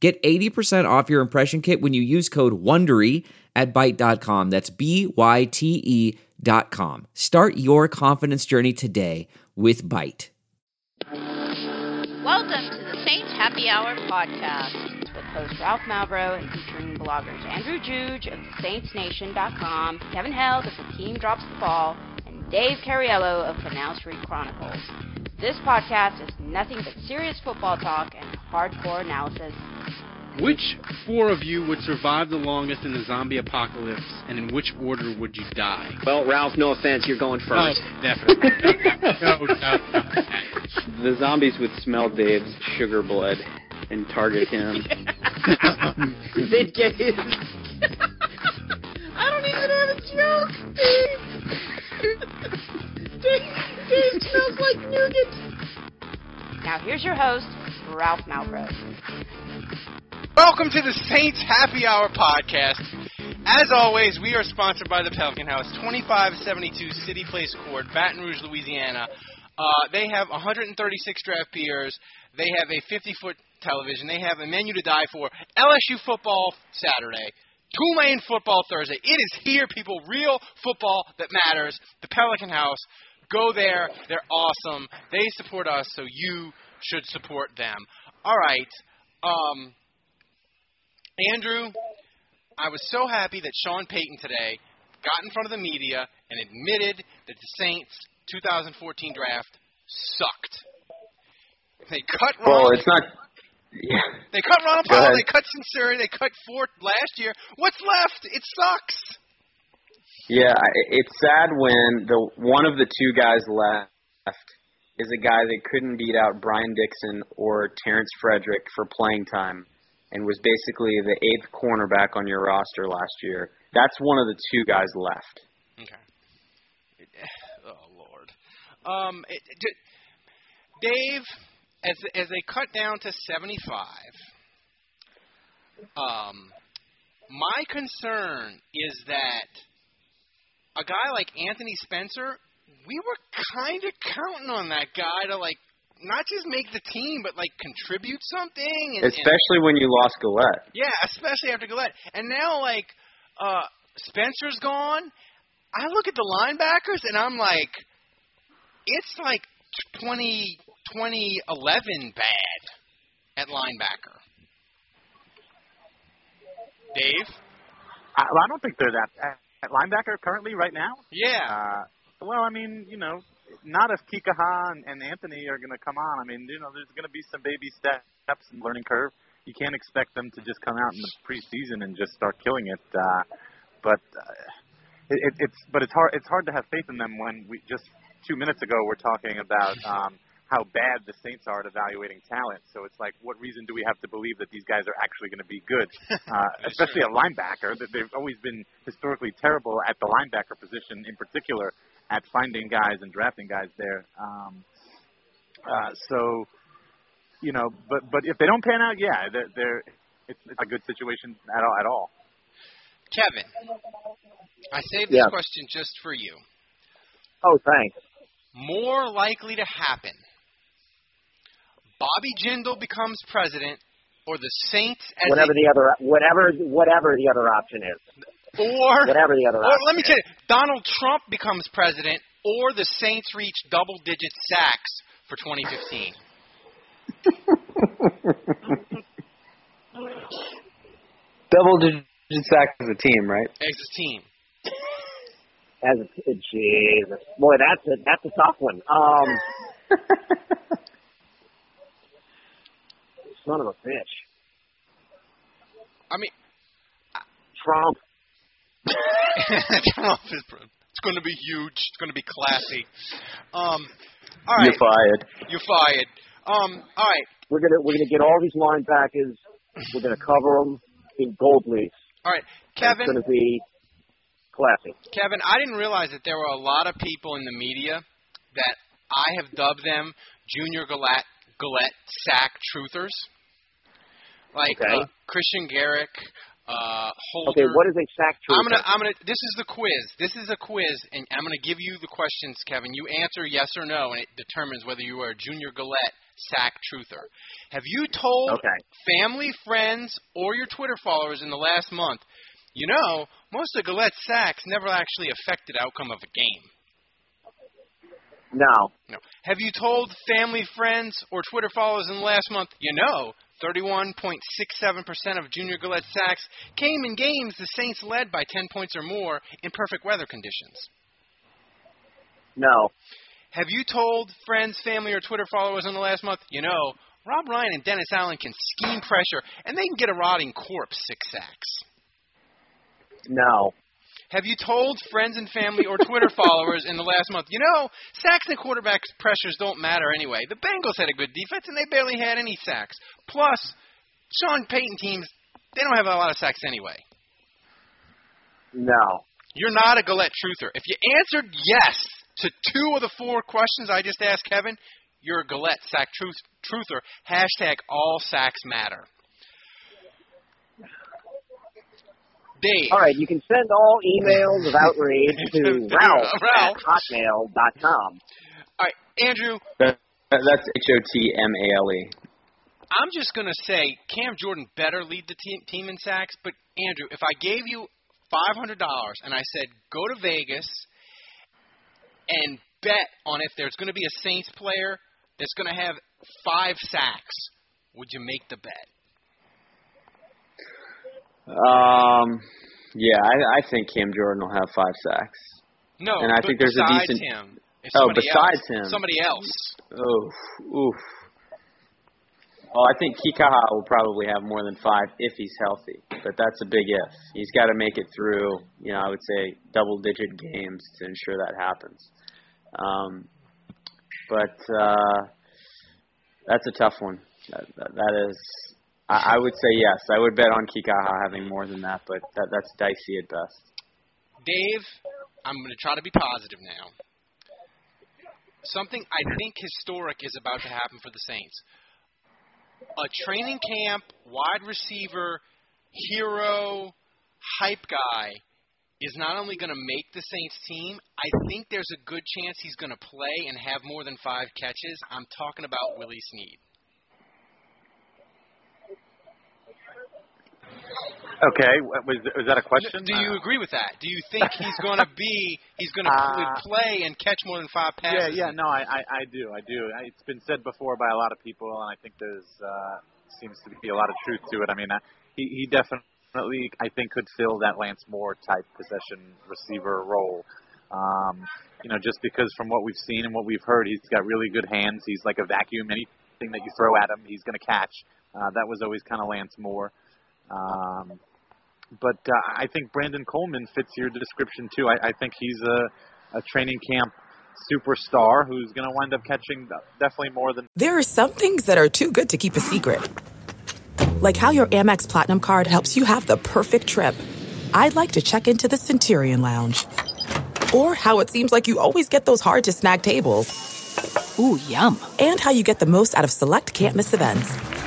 Get 80% off your impression kit when you use code WONDERY at Byte.com. That's B-Y-T-E dot com. Start your confidence journey today with Byte. Welcome to the Saints Happy Hour podcast with host Ralph Malbrough and featuring bloggers Andrew Juge of SaintsNation.com, Kevin Held of The Team Drops the Ball, Dave Cariello of Canal Street Chronicles. This podcast is nothing but serious football talk and hardcore analysis which four of you would survive the longest in the zombie apocalypse, and in which order would you die? Well, Ralph, no offense, you're going first. Oh, definitely. no, no, no. The zombies would smell Dave's sugar blood and target him. They'd get his. I don't even have a joke, Dave. Dave, Dave smells like nougat. Now here's your host, Ralph Malbrough. Welcome to the Saints Happy Hour podcast. As always, we are sponsored by the Pelican House, 2572 City Place Court, Baton Rouge, Louisiana. Uh, they have 136 draft beers. They have a 50 foot television. They have a menu to die for. LSU football Saturday. Tulane football Thursday. It is here, people. Real football that matters. The Pelican House. Go there. They're awesome. They support us, so you should support them. All right. Um, Andrew, I was so happy that Sean Payton today got in front of the media and admitted that the Saints 2014 draft sucked. They cut Ronald. Well, it's not. Yeah. They cut Ronald Powell. They cut Sunseri. They cut Fortt last year. What's left? It sucks. Yeah, it's sad when the one of the two guys left is a guy that couldn't beat out Brian Dixon or Terrence Frederick for playing time and was basically the eighth cornerback on your roster last year. That's one of the two guys left. Okay. Oh Lord. Um, it, it, Dave, as as they cut down to seventy five. Um, my concern is that a guy like Anthony Spencer, we were kind of counting on that guy to like not just make the team, but like contribute something. And, especially and, when you lost Galette. Yeah, especially after Galette. And now like uh Spencer's gone. I look at the linebackers and I'm like, it's like 20, 2011 bad at linebacker. Dave? I, well, I don't think they're that at linebacker currently right now. Yeah. Uh, well, I mean, you know, not if Kikaha and, and Anthony are going to come on. I mean, you know, there's going to be some baby steps and learning curve. You can't expect them to just come out in the preseason and just start killing it. Uh, but uh, it, it's but it's hard it's hard to have faith in them when we just two minutes ago we're talking about um, how bad the Saints are at evaluating talent. So it's like, what reason do we have to believe that these guys are actually going to be good? Uh, especially a linebacker. That they've always been historically terrible at the linebacker position, in particular at finding guys and drafting guys there. Um, uh, so, you know, but but if they don't pan out, yeah, they're, they're it's, it's a good situation at all. At all. Kevin, I saved this yeah. question just for you. Oh, thanks. More likely to happen: Bobby Jindal becomes president, or the Saints as whatever a, the other whatever whatever the other option is. or Whatever the other or option let me is. tell you, Donald Trump becomes president, or the Saints reach double-digit sacks for 2015. Double digit sacks as a team, right? As a team. As a, Jesus, boy, that's a that's a tough one. Um, son of a bitch, I mean, Trump. Trump is. It's going to be huge. It's going to be classy. Um, all right, You're fired. You're fired. Um, all right. We're gonna we're gonna get all these linebackers We're going to cover them in gold leaf. All right, Kevin. It's to be classy. Kevin, I didn't realize that there were a lot of people in the media that I have dubbed them Junior Galette, Galette sack truthers. Like Okay. uh, Christian Garic, uh, Holder. Okay, what is a sack truther? I'm gonna, I'm gonna. This is the quiz. This is a quiz, and I'm gonna give you the questions, Kevin. You answer yes or no, and it determines whether you are a Junior Galette sack truther. Have you told Okay. family, friends, or your Twitter followers in the last month? You know, most of Galette's sacks never actually affected outcome of a game. No. No. Have you told family, friends, or Twitter followers in the last month? You know, 31.67% of Junior Galette sacks came in games the Saints led by 10 points or more in perfect weather conditions. No. Have you told friends, family, or Twitter followers in the last month? You know, Rob Ryan and Dennis Allen can scheme pressure, and they can get a rotting corpse six sacks. No. Have you told friends and family or Twitter followers in the last month, you know, sacks and quarterback pressures don't matter anyway. The Bengals had a good defense and they barely had any sacks. Plus, Sean Payton teams, they don't have a lot of sacks anyway. No. You're not a Galette truther. If you answered yes to two of the four questions I just asked Kevin, you're a Galette sack truth, truther. Hashtag all sacks matter. Dave. All right, you can send all emails of outrage to Ralph Ralph. at hotmail.com. All right, Andrew, That, that's H O T M A L E. I'm just going to say Cam Jordan better lead the team, team in sacks. But Andrew, if I gave you five hundred dollars and I said go to Vegas and bet on if there's going to be a Saints player that's going to have five sacks, would you make the bet? Um, yeah, I, I think Cam Jordan will have five sacks. No, And I think there's a decent- him. Oh, besides else, him. somebody else. Oof, oof. Well, I think Kikaha will probably have more than five if he's healthy, but that's a big if. He's got to make it through, you know, I would say double-digit games to ensure that happens. Um, but uh, that's a tough one. That, that, that is, I, I would say yes. I would bet on Kikaha having more than that, but that, that's dicey at best. Dave, I'm going to try to be positive now. Something I think historic is about to happen for the Saints. A training camp, wide receiver, hero, hype guy is not only going to make the Saints team, I think there's a good chance he's going to play and have more than five catches. I'm talking about Willie Snead. Okay, was was that a question? Do you Uh, agree with that? Do you think he's going to be he's going to Uh, play and catch more than five passes? yeah, yeah, no, I, I, I do, I do. It's been said before by a lot of people, and I think there's uh, seems to be a lot of truth to it. I mean, uh, he, he definitely, I think, could fill that Lance Moore type possession receiver role. Um, you know, just because from what we've seen and what we've heard, he's got really good hands. He's like a vacuum. Anything that you throw at him, he's going to catch. Uh, that was always kind of Lance Moore. Um, but uh, I think Brandon Coleman fits your description too. I, I think he's a, a training camp superstar who's going to wind up catching definitely more than There are some things that are too good to keep a secret. Like how your Amex Platinum card helps you have the perfect trip. I'd like to check into the Centurion Lounge. Or how it seems like you always get those hard to snag tables. Ooh, yum. And how you get the most out of select can't miss events.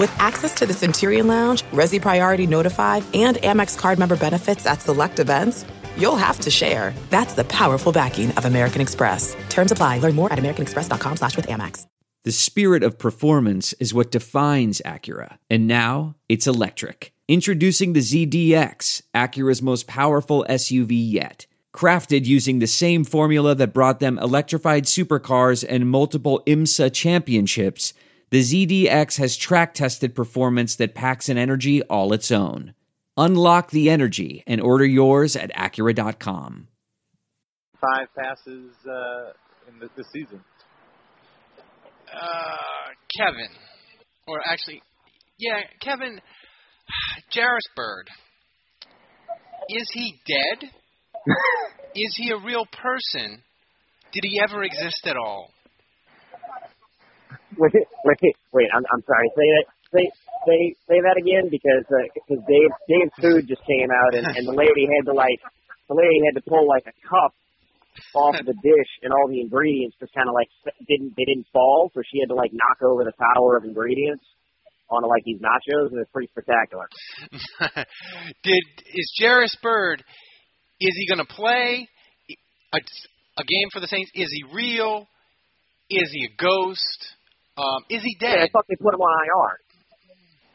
With access to the Centurion Lounge, Resy Priority Notified, and Amex card member benefits at select events, you'll have to share. That's the powerful backing of American Express. Terms apply. Learn more at americanexpress.com slash with Amex. The spirit of performance is what defines Acura. And now it's electric. Introducing the ZDX, Acura's most powerful SUV yet. Crafted using the same formula that brought them electrified supercars and multiple IMSA championships, the ZDX has track tested performance that packs an energy all its own. Unlock the energy and order yours at Acura.com. five passes uh, in the, this season. Uh, Kevin, or actually, yeah, Kevin, Jairus Byrd. Is he dead? Is he a real person? Did he ever exist at all? Wait, wait, wait. I'm, I'm sorry. Say that. say say say that again because because uh, Dave Dave's food just came out and, and the lady had to like the lady had to pull like a cup off of the dish and all the ingredients just kind of like didn't they didn't fall so she had to like knock over the tower of ingredients onto like these nachos and it's pretty spectacular. Did is Jairus Byrd? Is he going to play a, a game for the Saints? Is he real? Is he a ghost? Um, is he dead? Yeah, I thought they put him on IR.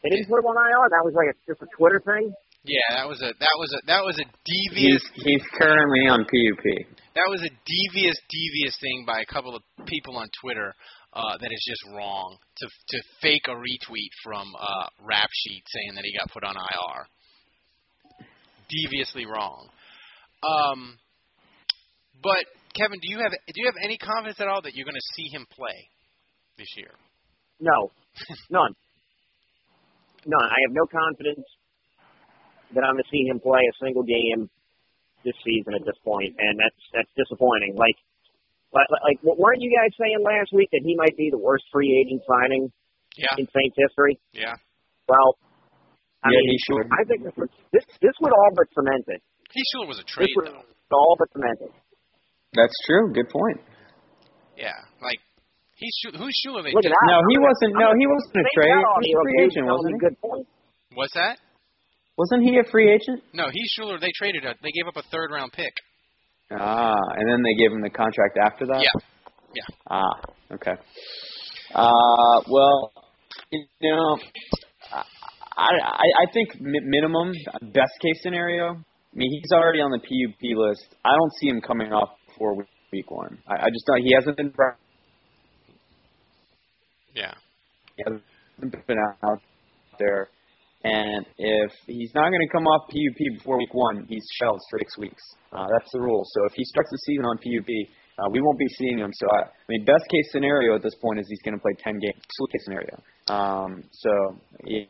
They didn't put him on IR. That was like a, just a Twitter thing. Yeah, that was a that was a that was a devious. He's, he's currently on PUP. That was a devious, devious thing by a couple of people on Twitter uh, that is just wrong to to fake a retweet from uh, Rap Sheet saying that he got put on IR. Deviously wrong. Um, but Kevin, do you have do you have any confidence at all that you're going to see him play this year? No, none, none. I have no confidence that I'm going to see him play a single game this season at this point, and that's that's disappointing. Like, like, like weren't you guys saying last week that he might be the worst free agent signing yeah. in Saints history? Yeah. Well, I yeah, mean, he should. I think this would, this this would all but cement it. He sure was a trade this would though. all but cement it. That's true. Good point. Yeah, like he's who's Schuler? They Look at that. No, he wasn't. No, he wasn't a trade. that He was a free agent, wasn't he? Good point. What's that? Wasn't he a free agent? No, he's Schuler. They traded a. They gave up a third round pick. Ah, and then they gave him the contract after that. Yeah. Yeah. Ah, okay. Uh, well, you know, I I, I think mi- minimum best case scenario. I mean, he's already on the PUP list. I don't see him coming off before week, week one. I, I just don't. He hasn't been. Yeah. He hasn't been out there. And if he's not going to come off PUP before week one, he's shelved for six weeks. Uh, that's the rule. So if he starts the season on PUP, uh, we won't be seeing him. So I, I mean, best case scenario at this point is he's going to play 10 games. Worst case scenario. Um, so yeah,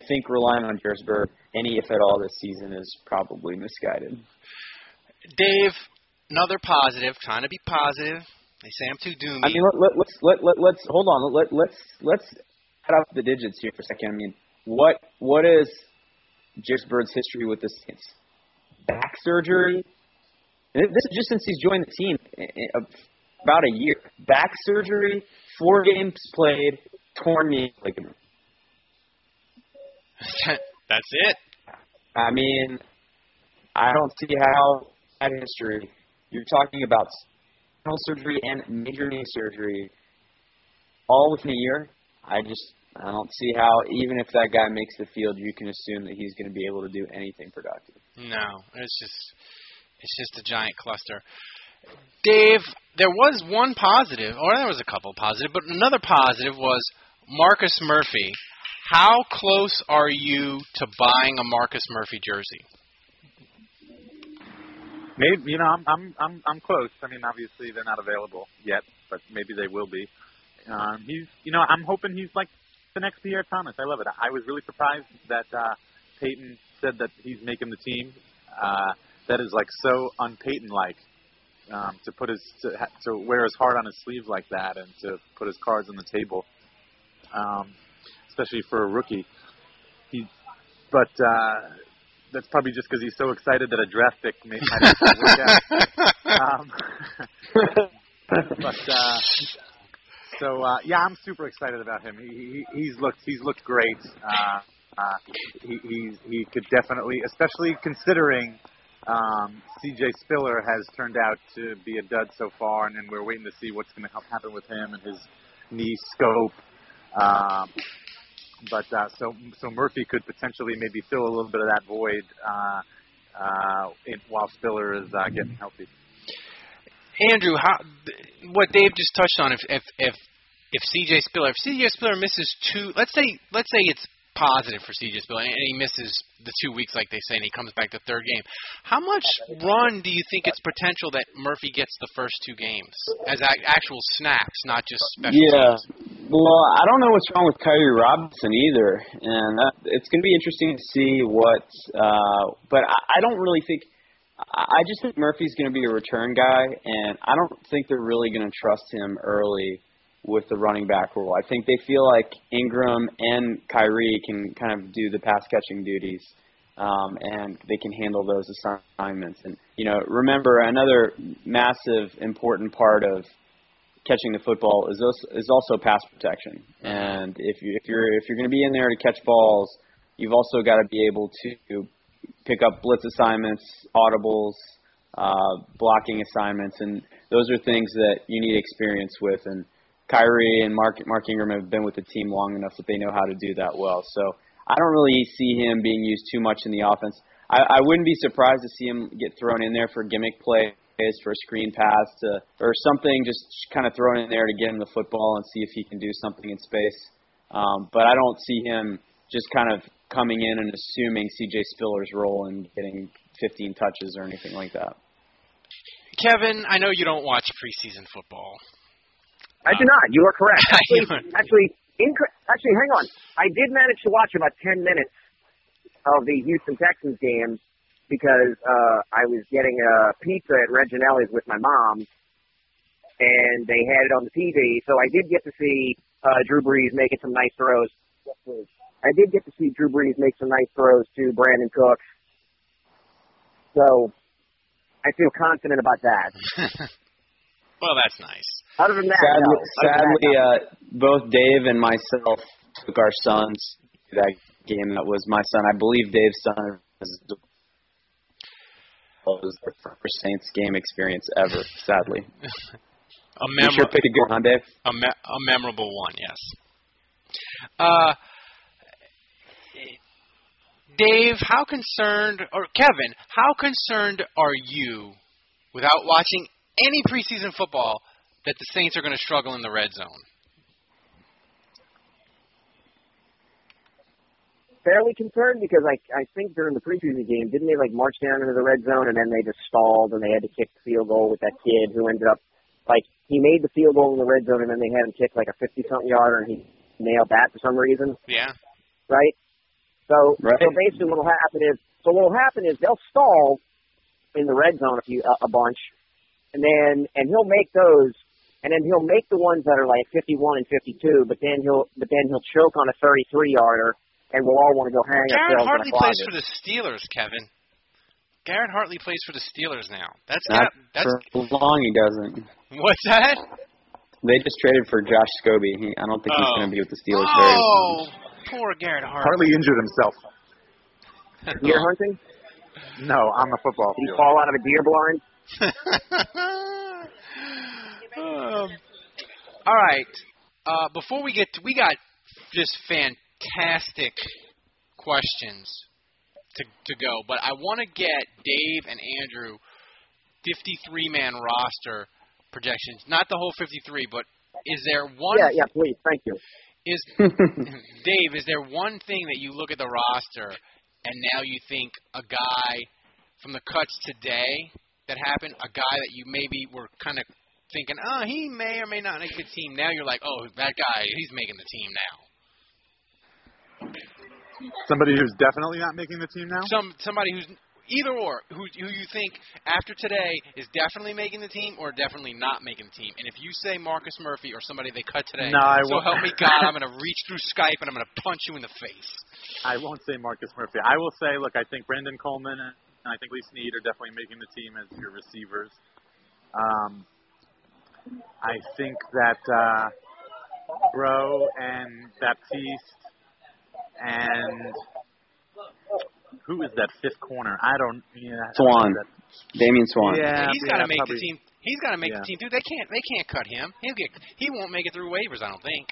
I think relying on Jairus Byrd any if at all this season is probably misguided. Dave, another positive. Trying to be positive. They say I'm too doomy. I mean, let, let, let's let, let let's hold on. Let let's let's add up the digits here for a second. I mean, what what is Jairus Byrd's history with the Saints? Back surgery. This is just since he's joined the team, i- i- about a year. Back surgery, four games played, torn knee ligament. That's it. I mean, I don't see how that history. You're talking about spinal surgery and major knee surgery all within a year. I just I don't see how even if that guy makes the field, you can assume that he's going to be able to do anything productive. No, it's just it's just a giant cluster. Dave, there was one positive, or there was a couple positive, but another positive was Marcus Murphy. How close are you to buying a Marcus Murphy jersey? Maybe you know I'm I'm I'm I'm close. I mean, obviously they're not available yet, but maybe they will be. Um, he's you know I'm hoping he's like the next Pierre Thomas. I love it. I was really surprised that uh, Payton said that he's making the team. Uh, that is like so un-Payton like um, to put his to, to wear his heart on his sleeve like that and to put his cards on the table, um, especially for a rookie. He, but uh, that's probably just because he's so excited that a draft pick may might actually work out. Um, but uh, so uh, yeah, I'm super excited about him. He, he he's looked he's looked great. Uh, uh, he he's, he could definitely, especially considering um, C.J. Spiller has turned out to be a dud so far, and then we're waiting to see what's going to happen with him and his knee scope. Um, but uh, so so Murphy could potentially maybe fill a little bit of that void uh, uh, in, while Spiller is uh, getting healthy. Andrew, how what Dave just touched on if if if if CJ Spiller if CJ Spiller misses two let's say let's say it's positive for CJ Spiller and he misses the two weeks like they say and he comes back the third game. How much run do you think it's potential that Murphy gets the first two games as actual snaps, not just special Yeah. teams? Well, I don't know what's wrong with Khiry Robinson either, and that, it's going to be interesting to see what. Uh, but I, I don't really think. I I just think Murphy's going to be a return guy, and I don't think they're really going to trust him early with the running back role. I think they feel like Ingram and Khiry can kind of do the pass catching duties, um, and they can handle those assignments. And you know, remember another massive important part of catching the football is also, is also pass protection. And if you if you're if you're going to be in there to catch balls, you've also got to be able to pick up blitz assignments, audibles, uh, blocking assignments, and those are things that you need experience with. And Khiry and Mark Mark Ingram have been with the team long enough that they know how to do that well. So I don't really see him being used too much in the offense. I, I wouldn't be surprised to see him get thrown in there for gimmick plays, for a screen pass, to, or something, just kind of thrown in there to get him the football and see if he can do something in space. Um, but I don't see him just kind of coming in and assuming C.J. Spiller's role and getting 15 touches or anything like that. Kevin, I know you don't watch preseason football. I do not. You are correct. Actually, actually, inc- actually, hang on. I did manage to watch about 10 minutes of the Houston Texans game because uh, I was getting a pizza at Reginelli's with my mom, and they had it on the TV. So I did get to see uh, Drew Brees making some nice throws. I did get to see Drew Brees make some nice throws to Brandin Cooks. So I feel confident about that. well, that's nice. Other than that, sadly, no. sadly uh, both Dave and myself took our sons to that game. That was my son. I believe Dave's son was was their first Saints game experience ever. Sadly, a you memorable, sure picked a good one, Dave. a, me- a memorable one, yes. Uh, Dave, how concerned, or Kevin, how concerned are you, without watching any preseason football, that the Saints are going to struggle in the red zone? fairly concerned because I I think during the preseason game didn't they like march down into the red zone and then they just stalled and they had to kick the field goal with that kid who ended up like he made the field goal in the red zone and then they had him kick like a fifty something yarder and he nailed that for some reason, Yeah. right? So Right. so basically what'll happen is so what'll happen is they'll stall in the red zone a few a, a bunch and then and he'll make those and then he'll make the ones that are like 51 and 52, but then he'll but then he'll choke on a 33 yarder, and we'll all want to go hang Garrett ourselves Hartley in a plays for the Steelers, Kevin. Garrett Hartley plays for the Steelers now. That's Not got, that's for long he doesn't. what's that? They just traded for Josh Scobee. He, I don't think he's Oh. going to be with the Steelers very Oh, poor Garrett Hartley. Hartley injured himself. Deer hunting? No, on the football Did he field. fall out of a deer blind? um, all right. Uh, before we get to, we got just fantastic questions to to go, but I want to get Dave and Andrew 53 man roster projections. Not the whole 53, but is there one Yeah, yeah, please, thank you. is Dave, is there one thing that you look at the roster and now you think a guy from the cuts today that happened, a guy that you maybe were kind of thinking, oh, he may or may not make the team. Now you're like, oh, that guy, he's making the team now. Somebody who's definitely not making the team now. Some somebody who's either or who who you think after today is definitely making the team or definitely not making the team. And if you say Marcus Murphy or somebody they cut today, No, I so won't. help me God, I'm going to reach through Skype and I'm going to punch you in the face. I won't say Marcus Murphy. I will say, look, I think Brandon Coleman and I think Lee Snead are definitely making the team as your receivers. Um, I think that uh, Bro and Baptiste and who is that fifth corner? I don't. Yeah, Swan. That, Damian Swann. yeah, he's got to make probably- the team. He's got to make yeah. the team, dude. They can't. They can't cut him. He'll get. He won't make it through waivers. I don't think.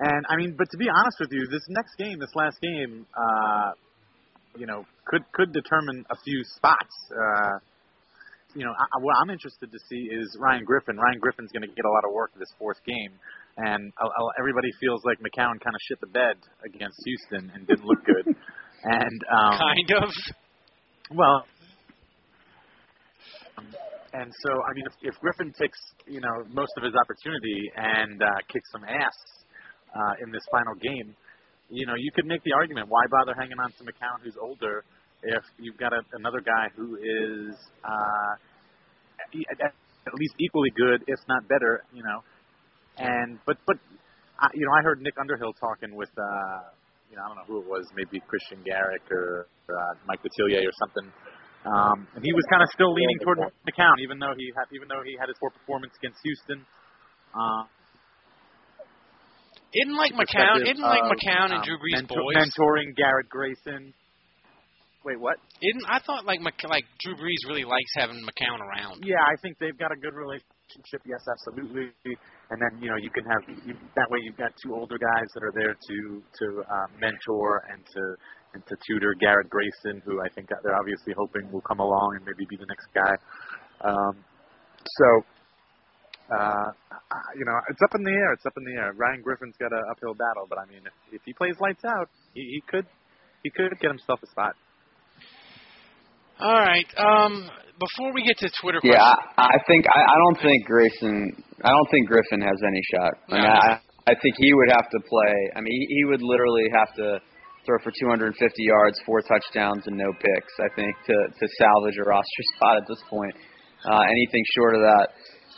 And I mean, but to be honest with you, this next game, this last game, uh, you know, could could determine a few spots. Uh, you know, I, what I'm interested to see is Ryan Griffin. Ryan Griffin's going to get a lot of work this fourth game, and uh, uh, everybody feels like McCown kind of shit the bed against Houston and didn't look good. and um, kind of. well, and so I mean, if, if Griffin takes you know most of his opportunity and uh, kicks some ass uh, in this final game, you know you could make the argument why bother hanging on to McCown who's older if you've got a, another guy who is uh, at at least equally good, if not better, you know. And but but I, you know I heard Nick Underhill talking with uh, you know I don't know who it was, maybe Christian Garic or uh, Mike Detillier or something. Um, and he was kind of still leaning toward McCown, even though he had even though he had his poor performance against Houston. Uh, Isn't like McCown, isn't like McCown and um, Drew Brees mentor- boys. mentoring Garrett Grayson. Wait, what? Isn't I thought like Mc, like Drew Brees really likes having McCown around. Yeah, I think they've got a good relationship. Yes, absolutely. And then you know you can have you, that way you've got two older guys that are there to to uh, mentor and to and to tutor Garrett Grayson, who I think they're obviously hoping will come along and maybe be the next guy. Um, so. Uh, you know, it's up in the air. It's up in the air. Ryan Griffin's got an uphill battle, but I mean, if, if he plays lights out, he, he could he could get himself a spot. All right. Um, before we get to Twitter Yeah, I, I think I, I don't think Grayson. I don't think Griffin has any shot. I mean. I, I think he would have to play. I mean, he, he would literally have to throw for 250 yards, four touchdowns, and no picks. I think to to salvage a roster spot at this point. Uh, anything short of that.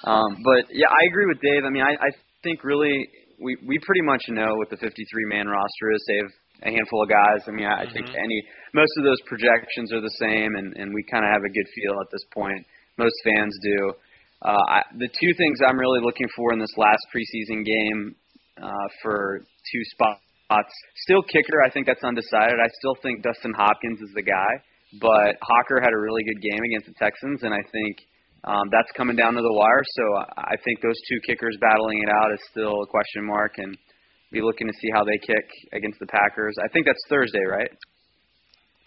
Um, but yeah, I agree with Dave. I mean, I, I think really we we pretty much know what the 53 man roster is. Save a handful of guys. I mean, I, I think any most of those projections are the same, and and we kind of have a good feel at this point. Most fans do. Uh, I, the two things I'm really looking for in this last preseason game uh, for two spots. Still kicker, I think that's undecided. I still think Dustin Hopkins is the guy, but Hocker had a really good game against the Texans, and I think um, that's coming down to the wire. So I I think those two kickers battling it out is still a question mark, and be looking to see how they kick against the Packers. I think that's Thursday, right?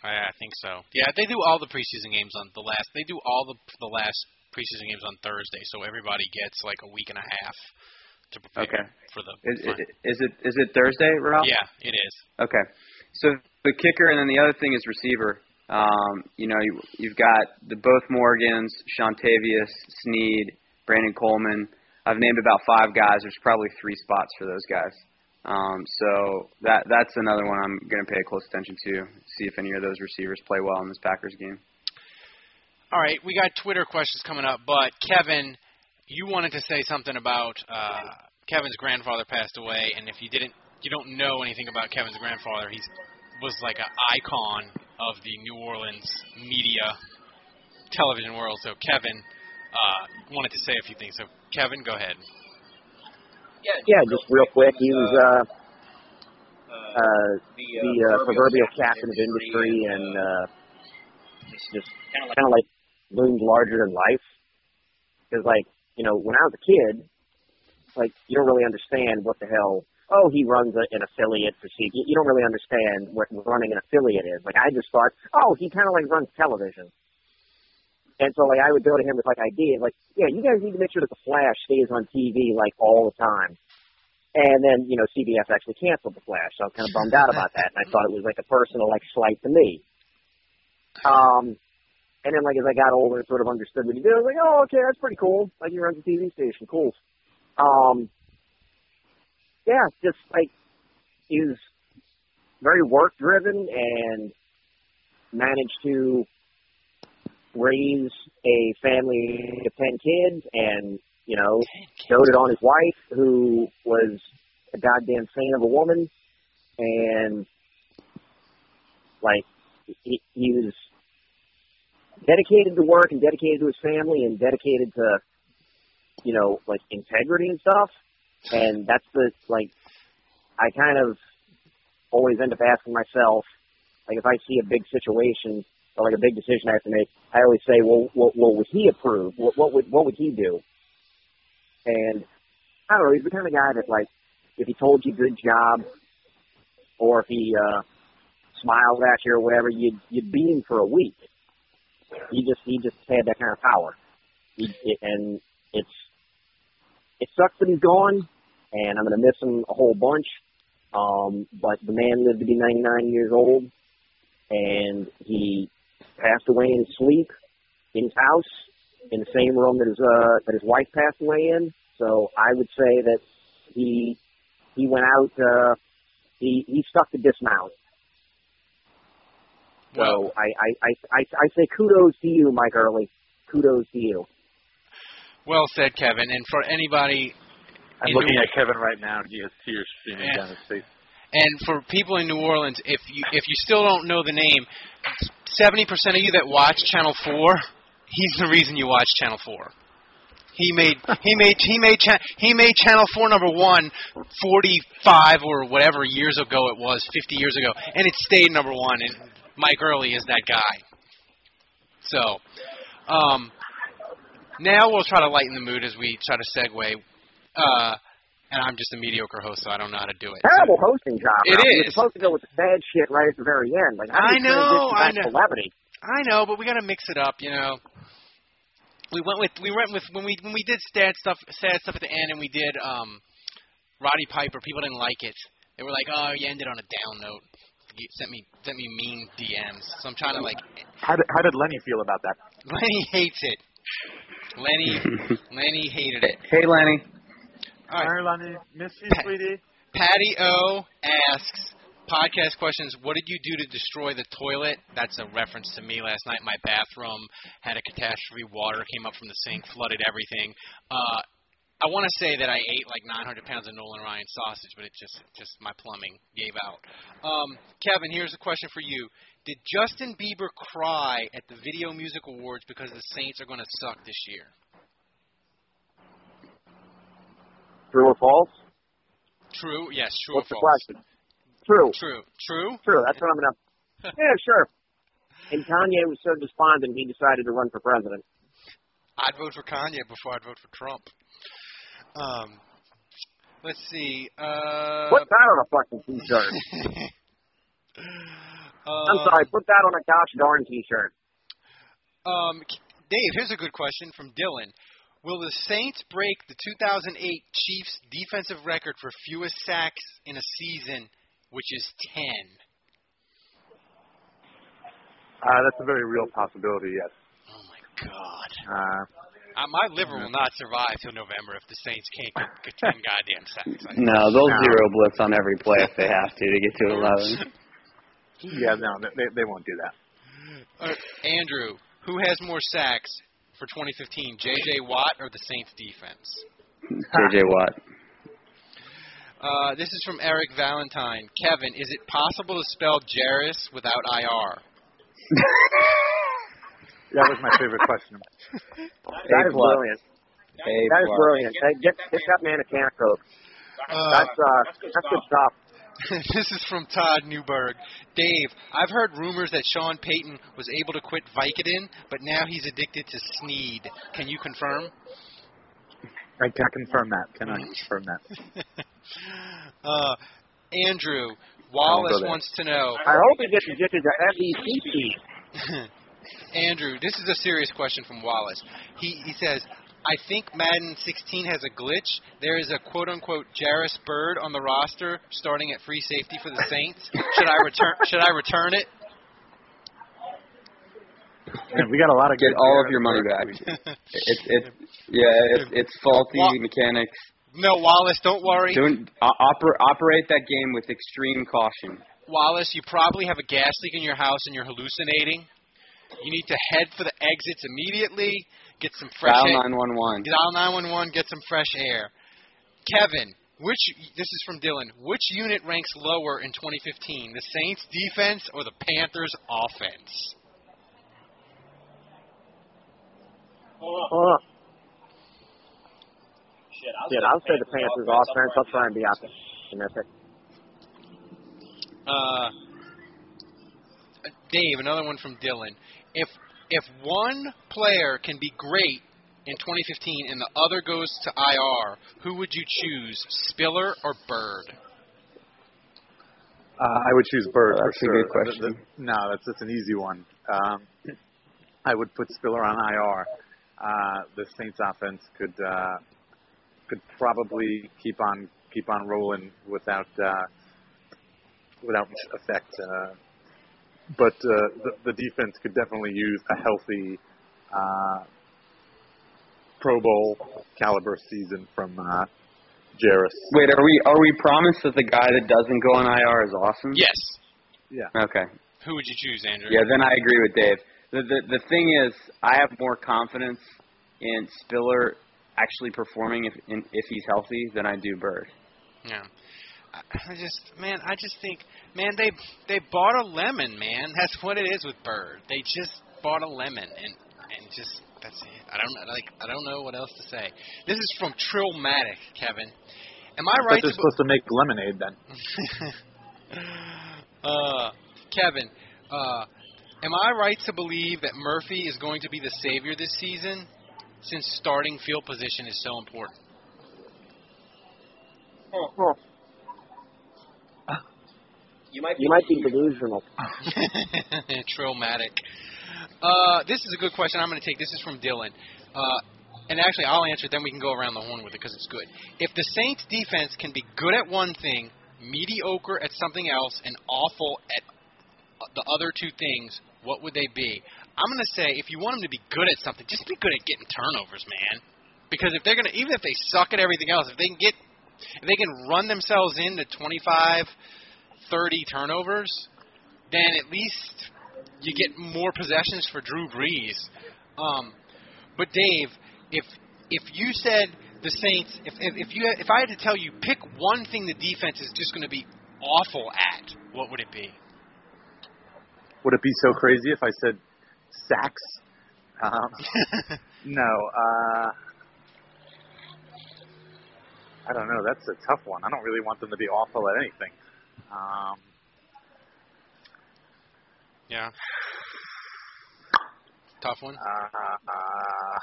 I, I think so. Yeah, they do all the preseason games on the last. They do all the the last preseason games on Thursday, so everybody gets like a week and a half to prepare Okay. for the. Is, is, is it is it Thursday, Ralph? yeah, it is. Okay. So the kicker, and then the other thing is receiver. Um, you know, you, you've got the both Morgans, Seantavius, Snead, Brandon Coleman. I've named about five guys. There's probably three spots for those guys. Um, so that that's another one I'm going to pay close attention to. See if any of those receivers play well in this Packers game. All right, we got Twitter questions coming up, but Kevin, you wanted to say something about uh, Kevin's grandfather passed away, and if you didn't, you don't know anything about Kevin's grandfather, he was like an icon of the New Orleans media, television world. So Kevin uh, wanted to say a few things. So Kevin, go ahead. Yeah, just real quick. He was uh, uh, the uh, proverbial captain of industry and uh, just kind of like loomed larger than life. Because, like, you know, when I was a kid, like, you don't really understand what the hell. Oh, he runs a, an affiliate for C. You, you don't really understand what running an affiliate is. Like, I just thought, oh, he kind of like runs television. And so, like, I would go to him with like ideas, like, yeah, you guys need to make sure that the Flash stays on TV like all the time. And then, you know, CBS actually canceled the Flash, so I was kind of bummed out about that, and I thought it was like a personal like slight to me. Um, and then like as I got older and sort of understood what he did, I was like, oh, okay, that's pretty cool. Like he runs a TV station, cool. Um, yeah, just like he very work driven and managed to raise a family of ten kids and you know doted on his wife who was a goddamn saint of a woman. And like he, he was dedicated to work and dedicated to his family and dedicated to you know like integrity and stuff. And that's the like I kind of always end up asking myself like if I see a big situation or like a big decision I have to make, I always say, well, what, what would he approve? What, what would what would he do? And I don't know. He's the kind of guy that like, if he told you good job, or if he uh, smiles at you or whatever, you'd you'd beam for a week. He just he just had that kind of power, he, it, and it's it sucks that he's gone, and I'm gonna miss him a whole bunch. Um, but the man lived to be 99 years old, and he passed away in his sleep in his house in the same room that his uh that his wife passed away in. So I would say that he he went out uh he he stuck to dismount. So I, I, I, I, I say kudos to you, Mike Early. Kudos to you. Well said, Kevin. And for anybody I'm in looking New- at Kevin right now. and He has tears streaming Yeah. down his face. And for people in New Orleans, if you if you still don't know the name, seventy percent of you that watch Channel Four, he's the reason you watch Channel Four. He made he made he made cha- he made Channel Four number one forty five or whatever years ago it was, fifty years ago, and it stayed number one. And Mike Early is that guy. So, um, now we'll try to lighten the mood as we try to segue. Uh, and I'm just a mediocre host, so I don't know how to do it. Terrible hosting job. It Ralph. You're supposed to go with the sad shit right at the very end. Like I know, transition I know. to levity? I know, but we got to mix it up, you know. We went with we went with when we when we did sad stuff sad stuff at the end, and we did um, Roddy Piper. People didn't like it. They were like, "Oh, you ended on a down note." You sent me sent me mean DMs. So I'm trying to like. How did, how did Lenny feel about that? Lenny hates it. Lenny Lenny hated it. Hey, Lanny. All right. Hi, Miss you, Pat- sweetie. Patty O asks podcast questions. What did you do to destroy the toilet? That's a reference to me last night. My bathroom had a catastrophe. Water came up from the sink, flooded everything. Uh, I want to say that I ate like 900 pounds of Nolan Ryan sausage, but it just just my plumbing gave out. Um, Kevin, here's a question for you. Did Justin Bieber cry at the Video Music Awards because the Saints are going to suck this year? True or false? True. Yes. True What's or the question? True. True. True. True. That's what I'm gonna. yeah, sure. And Kanye was so despondent he decided to run for president. I'd vote for Kanye before I'd vote for Trump. Um, let's see. Uh, Put that on a fucking t-shirt. I'm uh, sorry. Put that on a gosh darn t-shirt. Um, Dave, here's a good question from Dylan. Will the Saints break the 2008 Chiefs defensive record for fewest sacks in a season, which is 10? Uh, that's a very real possibility, yes. Oh my God. Uh, Uh, my liver will not survive till November if the Saints can't get, get 10 goddamn sacks. I- No, they'll No. zero blitz on every play if they have to to get to 11. yeah, no, they, they won't do that. Uh, Andrew, who has more sacks for 2015, J.J. Watt or the Saints defense? JJ Watt. Uh, this is from Eric Valentine. Kevin, is it possible to spell Jairus without IR? That was my favorite question. That is plus. brilliant. A That is plus. brilliant. Hey, get get that man a can of coke. Uh, That's uh, that's good stuff. this is from Todd Newberg. Dave, I've heard rumors that Sean Payton was able to quit Vicodin, but now he's addicted to Snead. Can you confirm? I can confirm that. Can I confirm that? uh, Andrew, Wallace wants to know. I hope he gets addicted to cheese. Andrew, this is a serious question from Wallace. He he says, I think Madden 16 has a glitch. There is a quote unquote Jairus Byrd on the roster starting at free safety for the Saints. Should I return should I return it? Man, we got a lot of Get all of your money back. first It's it's yeah, it's it's faulty Wa- mechanics. no, Wallace, don't worry. Don't o- oper- operate that game with extreme caution. Wallace, you probably have a gas leak in your house and you're hallucinating. You need to head for the exits immediately. Get some fresh Dial air. 911. Dial 911. Get some fresh air. Kevin, which this is from Dylan. Which unit ranks lower in 2015, the Saints defense or the Panthers offense? Oh. Shit, I'll say the Panthers offense. I'll try and be optimistic. Uh, Dave, another one from Dylan. If if one player can be great in 2015 and the other goes to IR, who would you choose, Spiller or Byrd? Uh, I would choose Byrd That's for a sure. good question. The- the- no, that's that's an easy one. Um, I would put Spiller on IR. Uh, the Saints offense could uh, could probably keep on keep on rolling without uh, without much effect. But uh, the, the defense could definitely use a healthy uh, Pro Bowl caliber season from uh, Jairus. Wait, are we are we promised that the guy that doesn't go on IR is awesome? Yes. Yeah. Okay. Who would you choose, Andrew? Yeah, then I agree with Dave. The the the thing is, I have more confidence in Spiller actually performing if in, if he's healthy than I do Byrd. Yeah. I- I just, man, I just think, man, they they bought a lemon, man. That's what it is with Byrd. They just bought a lemon, and and just that's it. I don't like, I don't know what else to say. This is from Trillmatic, Kevin. Am I I right? they're to- supposed to make lemonade then. uh, Kevin, uh, am I right to believe that Murphy is going to be the savior this season, since starting field position is so important? You might you might be delusional. Trillmatic. Uh, this is a good question. I'm going to take. This is from Dylan. Uh, and actually, I'll answer it. Then we can go around the horn with it because it's good. If the Saints' defense can be good at one thing, mediocre at something else, and awful at uh, the other two things, what would they be? I'm going to say if you want them to be good at something, just be good at getting turnovers, man. Because if they're going to, even if they suck at everything else, if they can get, if they can run themselves into 25, 30 turnovers, then at least you get more possessions for Drew Brees. Um, but Dave, if if you said the Saints, if if, if you if I had to tell you pick one thing the defense is just going to be awful at, what would it be? Would it be so crazy if I said sacks? Um, no. Uh, I don't know. That's a tough one. I don't really want them to be awful at anything. Um, Yeah. Tough one. uh, uh,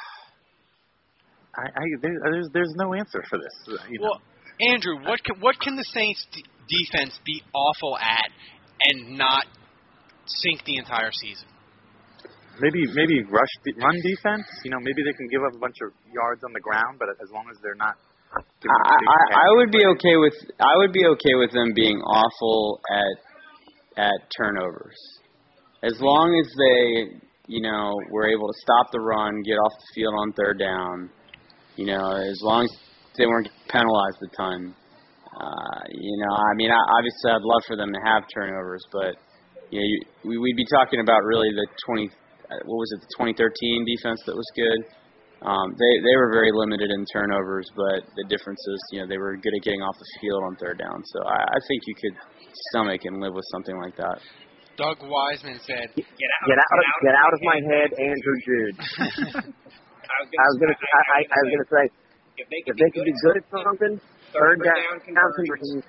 I, I there, there's there's no answer for this. uh, You know. Well, Andrew, what can, what can the Saints d- defense be awful at and not sink the entire season? maybe maybe rush de- run defense. You know, maybe they can give up a bunch of yards on the ground, but as long as they're not. I, I I would be okay with I would be okay with them being awful at at turnovers, as long as they you know were able to stop the run, get off the field on third down. You know, as long as they weren't penalized a ton. Uh, you know, I mean, I, obviously, I'd love for them to have turnovers, but you know, you, we, we'd be talking about really the 20. uh, What was it? The 2013 defense that was good. Um, they they were very limited in turnovers, but the difference is, you know, they were good at getting off the field on third down. So I, I think you could stomach and live with something like that. Doug Wiseman said, Get out, get out, of, get out of my head, Andrew Jude. I was gonna, I, I, I was gonna say, if they could be good at something, third down conversions,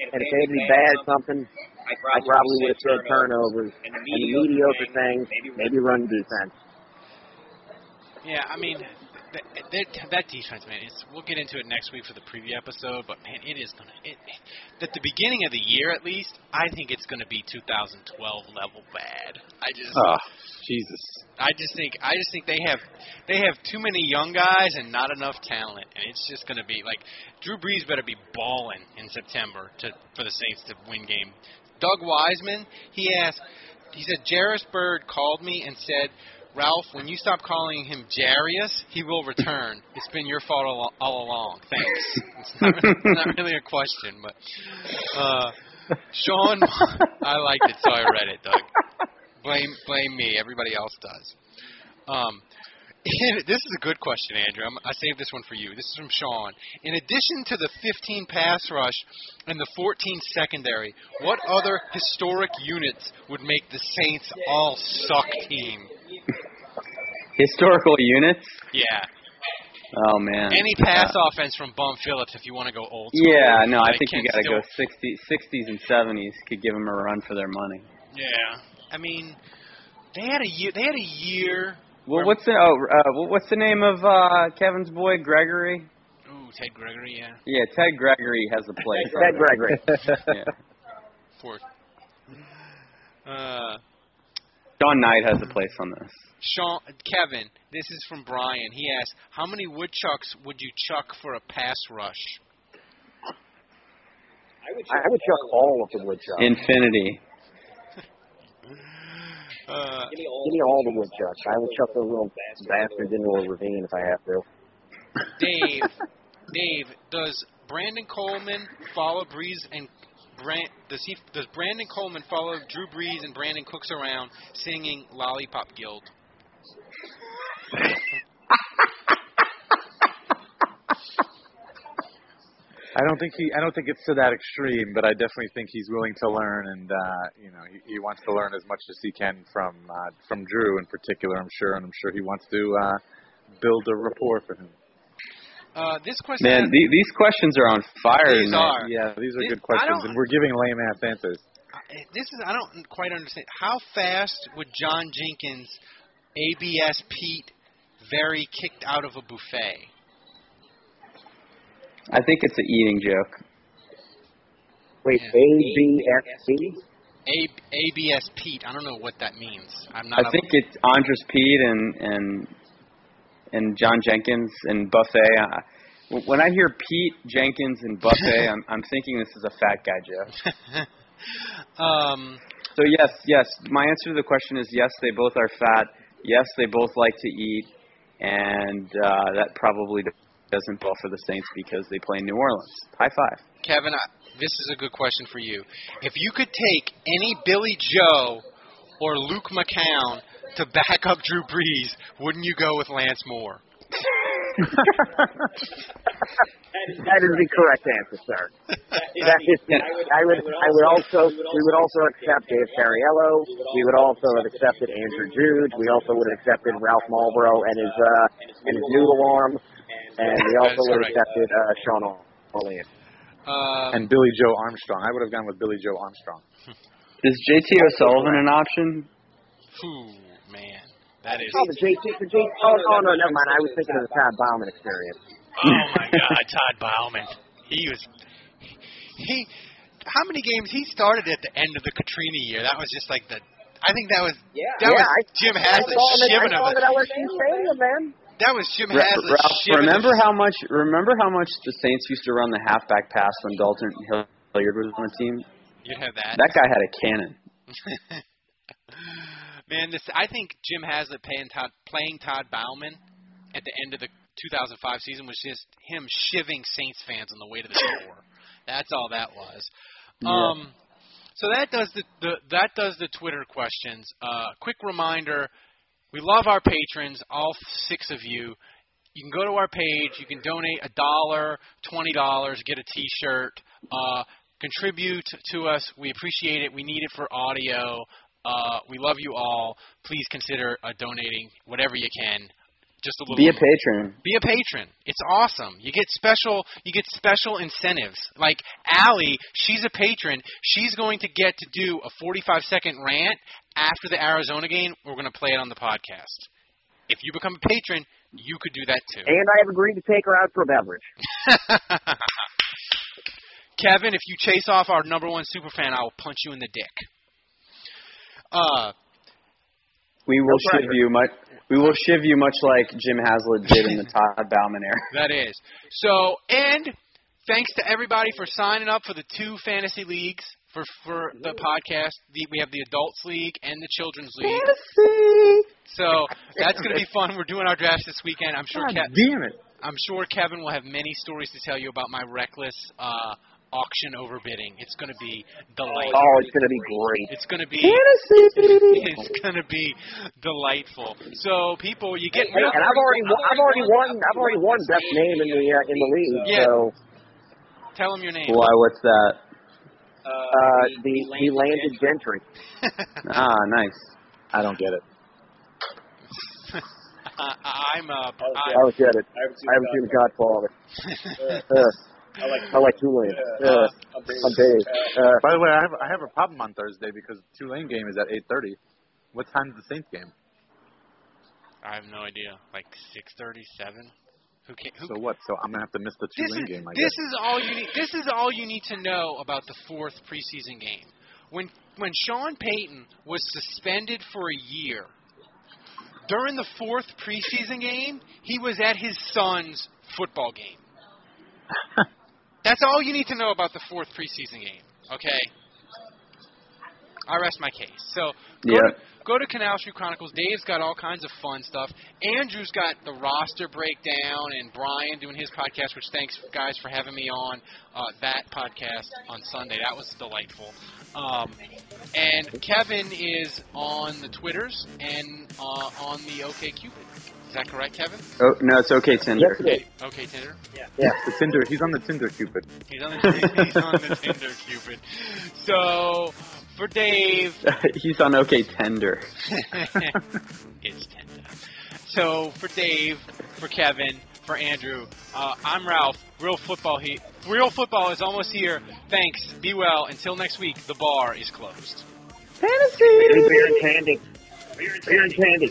and if they could be bad at something, I probably would have said turnovers. And the mediocre thing, maybe run defense. Yeah, I mean, that, that, that defense, man. It's, we'll get into it next week for the preview episode, but man, it is gonna. It, it, at the beginning of the year, at least, I think it's gonna be 2012 level bad. I just, Oh, Jesus. I just think, I just think they have, they have too many young guys and not enough talent, and it's just gonna be like Drew Brees better be balling in September to for the Saints to win game. Doug Wiseman, he asked, he said Jairus Byrd called me and said. Ralph, when you stop calling him Jarius, he will return. It's been your fault all, all along. Thanks. It's not, it's not really a question, but uh, Sean, I liked it, so I read it. Doug, blame blame me. Everybody else does. Um, this is a good question, Andrew. I'm, I saved this one for you. This is from Sean. In addition to the 15 pass rush and the 14 secondary, what other historic units would make the Saints all suck team? Historical units. Yeah. Oh man. Any pass Uh, offense from Bum Phillips if you want to go old school. Yeah, no, I think you got to go Still- 60, 60s and 70s. Could give them a run for their money. Yeah. I mean, they had a year. They had a year. Well, what's the oh, uh, what's the name of uh, Kevin's boy Gregory? Ooh, Ted Gregory. Yeah. Yeah, Ted Gregory has a place. Ted Gregory. yeah. Fourth. Uh, John Knight has a place on this. Sean, Kevin, this is from Brian. He asked, "How many woodchucks would you chuck for a pass rush?" I would chuck all of the woodchucks. Infinity. Uh, Give me all the woodchucks. I would chuck those little bastards into a ravine if I have to. Dave, Dave, does Brandon Coleman follow Brees and does he does Brandon Coleman follow Drew Brees and Brandin Cooks around singing Lollipop Guild? I don't think he. I don't think it's to that extreme, but I definitely think he's willing to learn, and uh, you know, he, he wants to learn as much as he can from uh, from Drew in particular. I'm sure, and I'm sure he wants to uh, build a rapport for him. Uh, this question. Man, the, these questions are on fire These tonight. are. Yeah, these are This- good questions, and we're giving lame ass answers. this is I don't quite understand. How fast would John Jenkins, ABS Pete, very kicked out of a buffet? I think it's an eating joke. Wait, Yeah. ABSC? A, ABS Pete. I don't know what that means. I'm not. I think it's Andres Pete and and and John Jenkins and Buffet. I, when I hear Pete Jenkins and Buffet, I'm I'm thinking this is a fat guy joke. um, So yes, yes. My answer to the question is yes. They both are fat. Yes, they both like to eat, and uh, that probably doesn't well for the Saints because they play in New Orleans. High five. Kevin, I, this is a good question for you. If you could take any Billy Joe or Luke McCown to back up Drew Brees, wouldn't you go with Lance Moore? That is the correct answer, sir. That is, I would, I would also, we would also accept Dave Cariello. We would also have accepted Andrew Jude. We also would have accepted Ralph Malbrough and his, uh, and his noodle arm. And we also would have accepted, uh, Sean O'Leary. Um, and Billie Joe Armstrong. I would have gone with Billie Joe Armstrong. Is JT O'Sullivan an option? Phew, man, that is. Oh, the JT, the JT, oh, oh, no, never mind. I was thinking of the Todd Bouman experience. Oh my God, Todd Bouman. He was. He. How many games he started at the end of the Katrina year? That was just like the. I think that was. Yeah. That yeah, was I, Jim I Haslett saw him at, I of it. Stadium, man. That was Jim Ra- Haslett Ralph, remember how much? Remember how much the Saints used to run the halfback pass when Dalton Hilliard was on the team? You'd have that. That guy had a cannon. Man, this I think Jim Haslett playing Todd, playing Todd Bouman at the end of the 2005 season was just him shiving Saints fans on the way to the door. That's all that was. Um, so that does the, the that does the Twitter questions. Uh, quick reminder: we love our patrons, all six of you. You can go to our page. You can donate a dollar, twenty dollars, get a T-shirt. Uh, contribute to us. We appreciate it. We need it for audio. Uh, we love you all. Please consider uh, donating whatever you can. Just a little. Be a patron. Be a patron. It's awesome. You get special. You get special incentives. Like Allie, she's a patron. She's going to get to do a 45 second rant after the Arizona game. We're going to play it on the podcast. If you become a patron, you could do that too. And I have agreed to take her out for a beverage. Kevin, if you chase off our number one super fan, I will punch you in the dick. Uh, We will No shiv you much. We will shiv you much like Jim Haslett did in the Todd Bouman era. that is. So, and thanks to everybody for signing up for the two fantasy leagues for for the podcast. The, we have the Adults League and the Children's League. Fantasy. So that's going to be fun. We're doing our drafts this weekend. I'm sure. Ke- damn it! I'm sure Kevin will have many stories to tell you about my reckless uh, auction overbidding. It's going to be delightful. Oh, it's going to be great. It's going to be it's going to be delightful. So people, you get Hey, and I've already, won- I've already won, I've already won best name in the uh, in the league. Yeah. So tell them your name. Why? What's that? uh, the the landed gentry. Ah, nice. I don't get it. I, I'm uh, I I, don't get it. I haven't seen The Godfather. I like I like Tulane. Uh, I'm Dave. Uh, By the way, I have I have a problem on Thursday because the Tulane game is at 8:30. What time is the Saints game? I have no idea. Like six thirty-seven. Who can Who, So what? So I'm gonna have to miss the this Tulane is game. I this guess. is all you need. This is all you need to know about the fourth preseason game. When when Sean Payton was suspended for a year, during the fourth preseason game, he was at his son's football game. That's all you need to know about the fourth preseason game. Okay. I rest my case. So go, Yeah. to, go to Canal Street Chronicles. Dave's got all kinds of fun stuff. Andrew's got the roster breakdown, and Brian doing his podcast. Which thanks guys for having me on uh, that podcast on Sunday. That was delightful. Um, and Kevin is on the Twitters and uh, on the OK Cupid. Is that correct, Kevin? Oh no, it's okay, Tinder. Yes, it is. Okay, Tinder. Yeah. The Tinder. He's on the Tinder Cupid. He's on the, he's on the Tinder Cupid. So for Dave, He's on OK Tender. it's tender. So for Dave, for Kevin, for Andrew, uh, I'm Ralph. Real football he Real football is almost here. Thanks. Be well. Until next week, the bar is closed. Beer, beer and candy. Beer and candy.